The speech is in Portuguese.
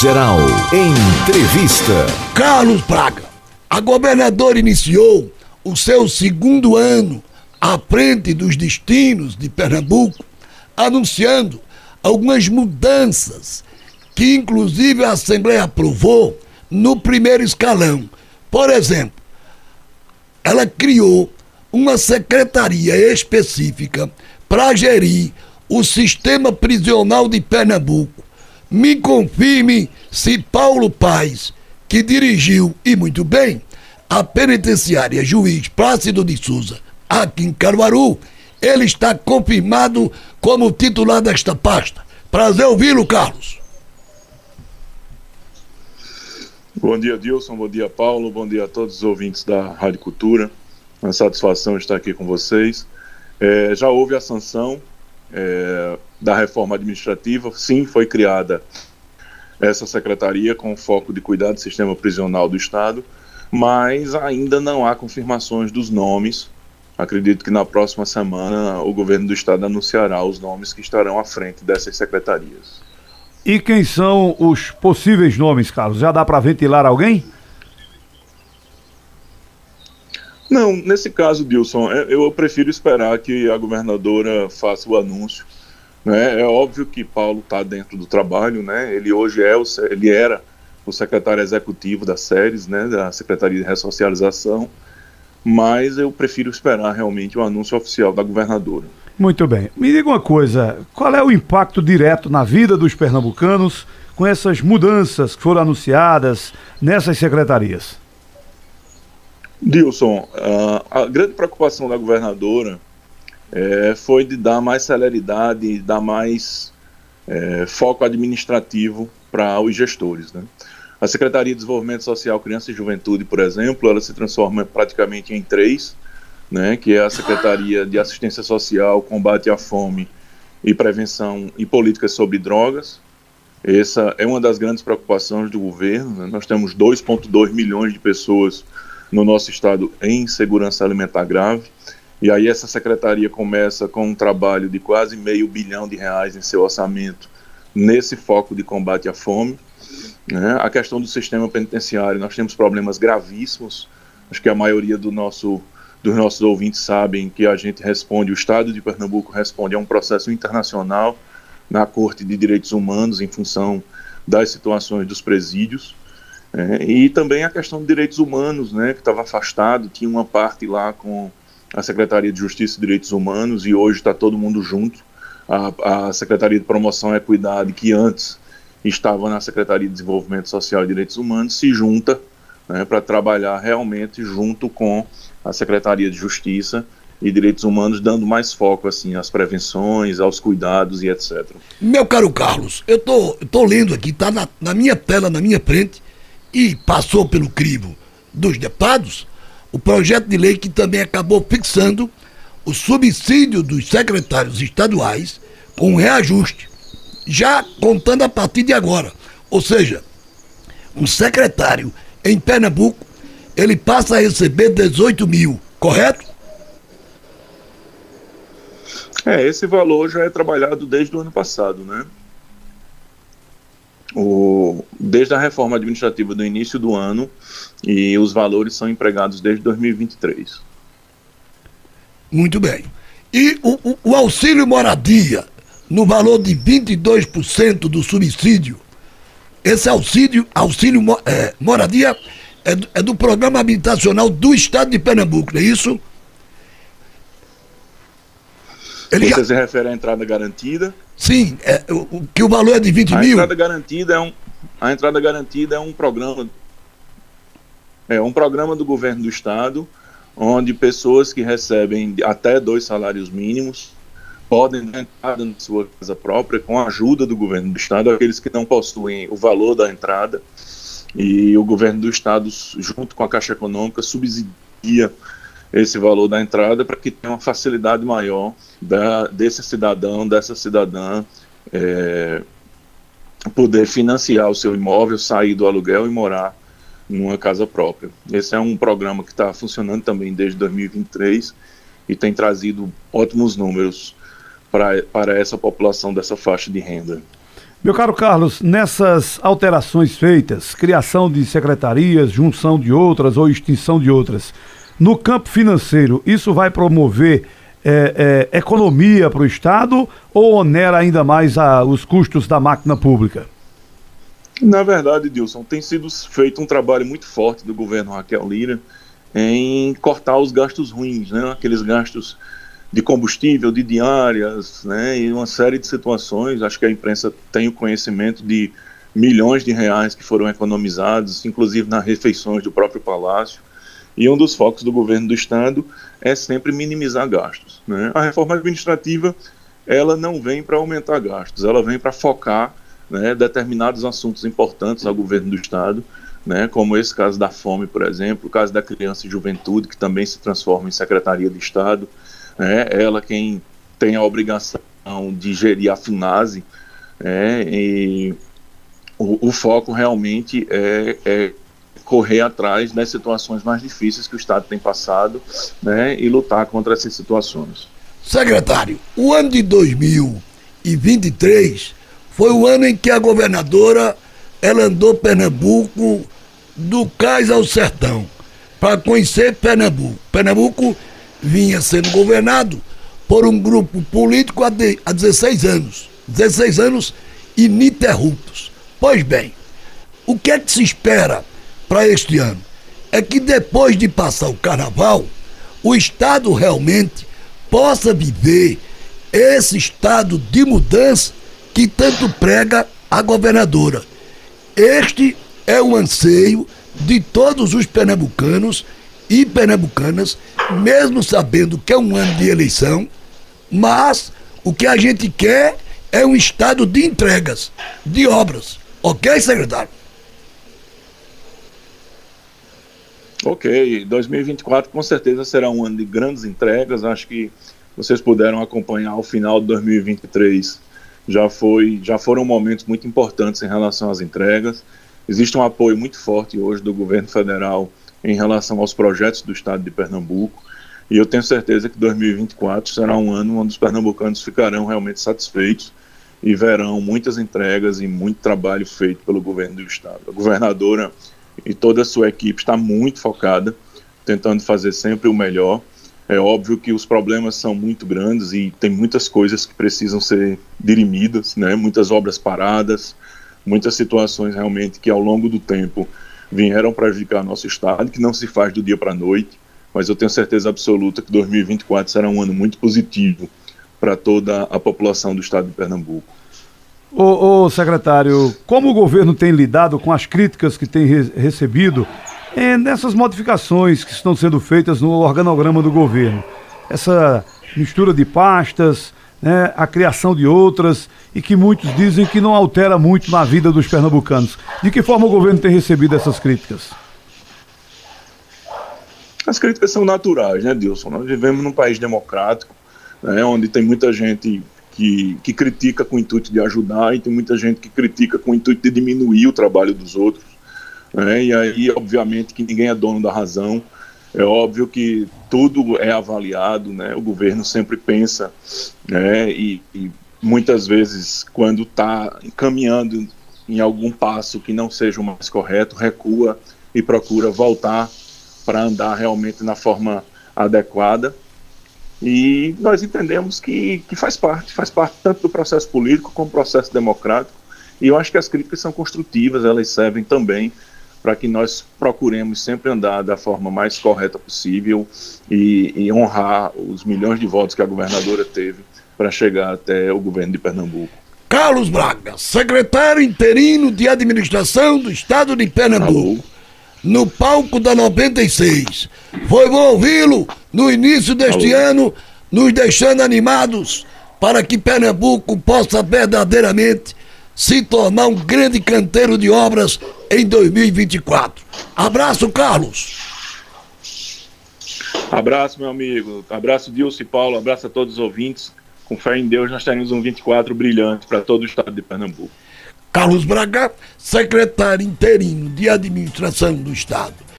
Geral. Entrevista. Carlos Braga, a governadora iniciou o seu segundo ano à frente dos destinos de Pernambuco, anunciando algumas mudanças que, inclusive, a Assembleia aprovou no primeiro escalão. Por exemplo, ela criou uma secretaria específica para gerir o sistema prisional de Pernambuco. Me confirme se Paulo Paz, que dirigiu e muito bem a penitenciária Juiz Plácido de Souza, aqui em Caruaru, ele está confirmado como titular desta pasta. Prazer ouvi-lo, Carlos. Bom dia, Dilson. Bom dia, Paulo. Bom dia a todos os ouvintes da Rádio Cultura. Uma satisfação estar aqui com vocês. É, já houve a sanção é, da reforma administrativa. Sim, foi criada essa secretaria com foco de cuidar do sistema prisional do Estado, mas ainda não há confirmações dos nomes. Acredito que na próxima semana o governo do Estado anunciará os nomes que estarão à frente dessas secretarias. E quem são os possíveis nomes, Carlos? Já dá para ventilar alguém? Não, nesse caso, Dilson, é, eu prefiro esperar que a governadora faça o anúncio. Né? É óbvio que Paulo está dentro do trabalho, né? Ele hoje é o, ele era o secretário executivo da SERES, né? Da Secretaria de Ressocialização, mas eu prefiro esperar realmente o anúncio oficial da governadora. Muito bem. Me diga uma coisa, qual é o impacto direto na vida dos pernambucanos com essas mudanças que foram anunciadas nessas secretarias? Dilson, a, grande preocupação da governadora é, foi de dar mais celeridade, dar mais é, foco administrativo para os gestores. Né? A Secretaria de Desenvolvimento Social, Criança e Juventude, por exemplo, ela se transforma praticamente em três, né, que é a Secretaria de Assistência Social, Combate à Fome e Prevenção e Políticas sobre Drogas. Essa é uma das grandes preocupações do governo. Né? Nós temos 2,2 milhões de pessoas no nosso estado em segurança alimentar grave. E aí essa secretaria começa com um trabalho de quase meio bilhão de reais em seu orçamento nesse foco de combate à fome. Né? A questão do sistema penitenciário, nós temos problemas gravíssimos. Acho que a maioria do nosso, dos nossos ouvintes sabem que a gente responde, o Estado de Pernambuco responde a um processo internacional na Corte de Direitos Humanos em função das situações dos presídios. É, e também a questão de direitos humanos, né, que estava afastado, tinha uma parte lá com a Secretaria de Justiça e Direitos Humanos e hoje está todo mundo junto. A, a Secretaria de Promoção e Equidade, que antes estava na Secretaria de Desenvolvimento Social e Direitos Humanos, se junta né, para trabalhar realmente junto com a Secretaria de Justiça e Direitos Humanos, dando mais foco assim às prevenções, aos cuidados e etc. Meu caro Carlos, eu tô, tô lendo aqui, tá na, na minha tela, na minha frente, e passou pelo crivo dos deputados o projeto de lei que também acabou fixando o subsídio dos secretários estaduais com reajuste, já contando a partir de agora. Ou seja, um secretário em Pernambuco, ele passa a receber 18 mil, correto? É, esse valor já é trabalhado desde o ano passado, né? O, desde a reforma administrativa do início do ano e os valores são empregados desde 2023. Muito bem. E o, o, auxílio moradia, no valor de 22% do subsídio, esse auxílio, auxílio é, moradia é, é, do programa habitacional do Estado de Pernambuco, não é isso? Ele Você já... se refere à entrada garantida? Sim, é, o, que o valor é de 20 a mil. Entrada garantida é um, a entrada garantida é um programa é um programa do governo do estado onde pessoas que recebem até dois salários mínimos podem entrar na sua casa própria com a ajuda do governo do estado, aqueles que não possuem o valor da entrada e o governo do estado junto com a Caixa Econômica subsidia esse valor da entrada para que tenha uma facilidade maior da, desse cidadão, dessa cidadã é, poder financiar o seu imóvel, sair do aluguel e morar numa casa própria. Esse é um programa que está funcionando também desde 2023 e tem trazido ótimos números para, para essa população dessa faixa de renda. Meu caro Carlos, nessas alterações feitas, criação de secretarias, junção de outras ou extinção de outras, no campo financeiro, isso vai promover é, é, economia para o Estado ou onera ainda mais a, os custos da máquina pública? Na verdade, Dilson, tem sido feito um trabalho muito forte do governo Raquel Lira em cortar os gastos ruins, né? aqueles gastos de combustível, de diárias, né, e uma série de situações. Acho que a imprensa tem o conhecimento de milhões de reais que foram economizados, inclusive nas refeições do próprio palácio. E um dos focos do governo do estado é sempre minimizar gastos. Né? A reforma administrativa ela não vem para aumentar gastos, ela vem para focar né, determinados assuntos importantes ao governo do estado, né, como esse caso da fome, por exemplo, o caso da criança e juventude, que também se transforma em secretaria de estado, né, ela quem tem a obrigação de gerir a FUNASE, né, e o, o foco realmente é, é, correr atrás das situações mais difíceis que o Estado tem passado né, e lutar contra essas situações. Secretário, o ano de 2023 foi o ano em que a governadora ela andou Pernambuco do cais ao sertão para conhecer Pernambuco. Pernambuco vinha sendo governado por um grupo político há, de, há 16 anos. 16 anos ininterruptos. Pois bem, o que é que se espera para este ano? É que depois de passar o carnaval, o Estado realmente possa viver esse estado de mudança que tanto prega a governadora. Este é o anseio de todos os pernambucanos e pernambucanas, mesmo sabendo que é um ano de eleição, mas o que a gente quer é um estado de entregas, de obras. Ok, secretário? Ok, 2024 com certeza será um ano de grandes entregas. Acho que vocês puderam acompanhar o final de 2023. Já foi, já foram momentos muito importantes em relação às entregas. Existe um apoio muito forte hoje do governo federal em relação aos projetos do estado de Pernambuco. E eu tenho certeza que 2024 será um ano onde os pernambucanos ficarão realmente satisfeitos e verão muitas entregas e muito trabalho feito pelo governo do estado. A governadora e toda a sua equipe está muito focada, tentando fazer sempre o melhor. É óbvio que os problemas são muito grandes e tem muitas coisas que precisam ser dirimidas, né? Muitas obras paradas, muitas situações realmente que ao longo do tempo vieram prejudicar nosso estado, que não se faz do dia para a noite, mas eu tenho certeza absoluta que 2024 será um ano muito positivo para toda a população do estado de Pernambuco. Ô, ô, secretário, como o governo tem lidado com as críticas que tem re recebido é, nessas modificações que estão sendo feitas no organograma do governo? Essa mistura de pastas, né, a criação de outras e que muitos dizem que não altera muito na vida dos pernambucanos. De que forma o governo tem recebido essas críticas? As críticas são naturais, né, Dilson? Nós vivemos num país democrático, né, onde tem muita gente que, que critica com o intuito de ajudar e tem muita gente que critica com o intuito de diminuir o trabalho dos outros. Né, e aí, obviamente, que ninguém é dono da razão. É óbvio que tudo é avaliado, né? O governo sempre pensa, né? E, e muitas vezes, quando está caminhando em algum passo que não seja o mais correto, recua e procura voltar para andar realmente na forma adequada. E nós entendemos que, que faz parte, faz parte tanto do processo político como do processo democrático. E eu acho que as críticas são construtivas, elas servem também para que nós procuremos sempre andar da forma mais correta possível e, e honrar os milhões de votos que a governadora teve para chegar até o governo de Pernambuco. Carlos Braga, secretário interino de administração do estado de Pernambuco. Alô? No palco da 96. Foi bom ouvi-lo no início deste Alô? ano, nos deixando animados para que Pernambuco possa verdadeiramente se tornar um grande canteiro de obras em 2024. Abraço, Carlos. Abraço, meu amigo. Abraço, Dilson e Paulo. Abraço a todos os ouvintes. Com fé em Deus, nós teremos um 24 brilhante para todo o estado de Pernambuco. Carlos Braga, secretário interino de administração do estado.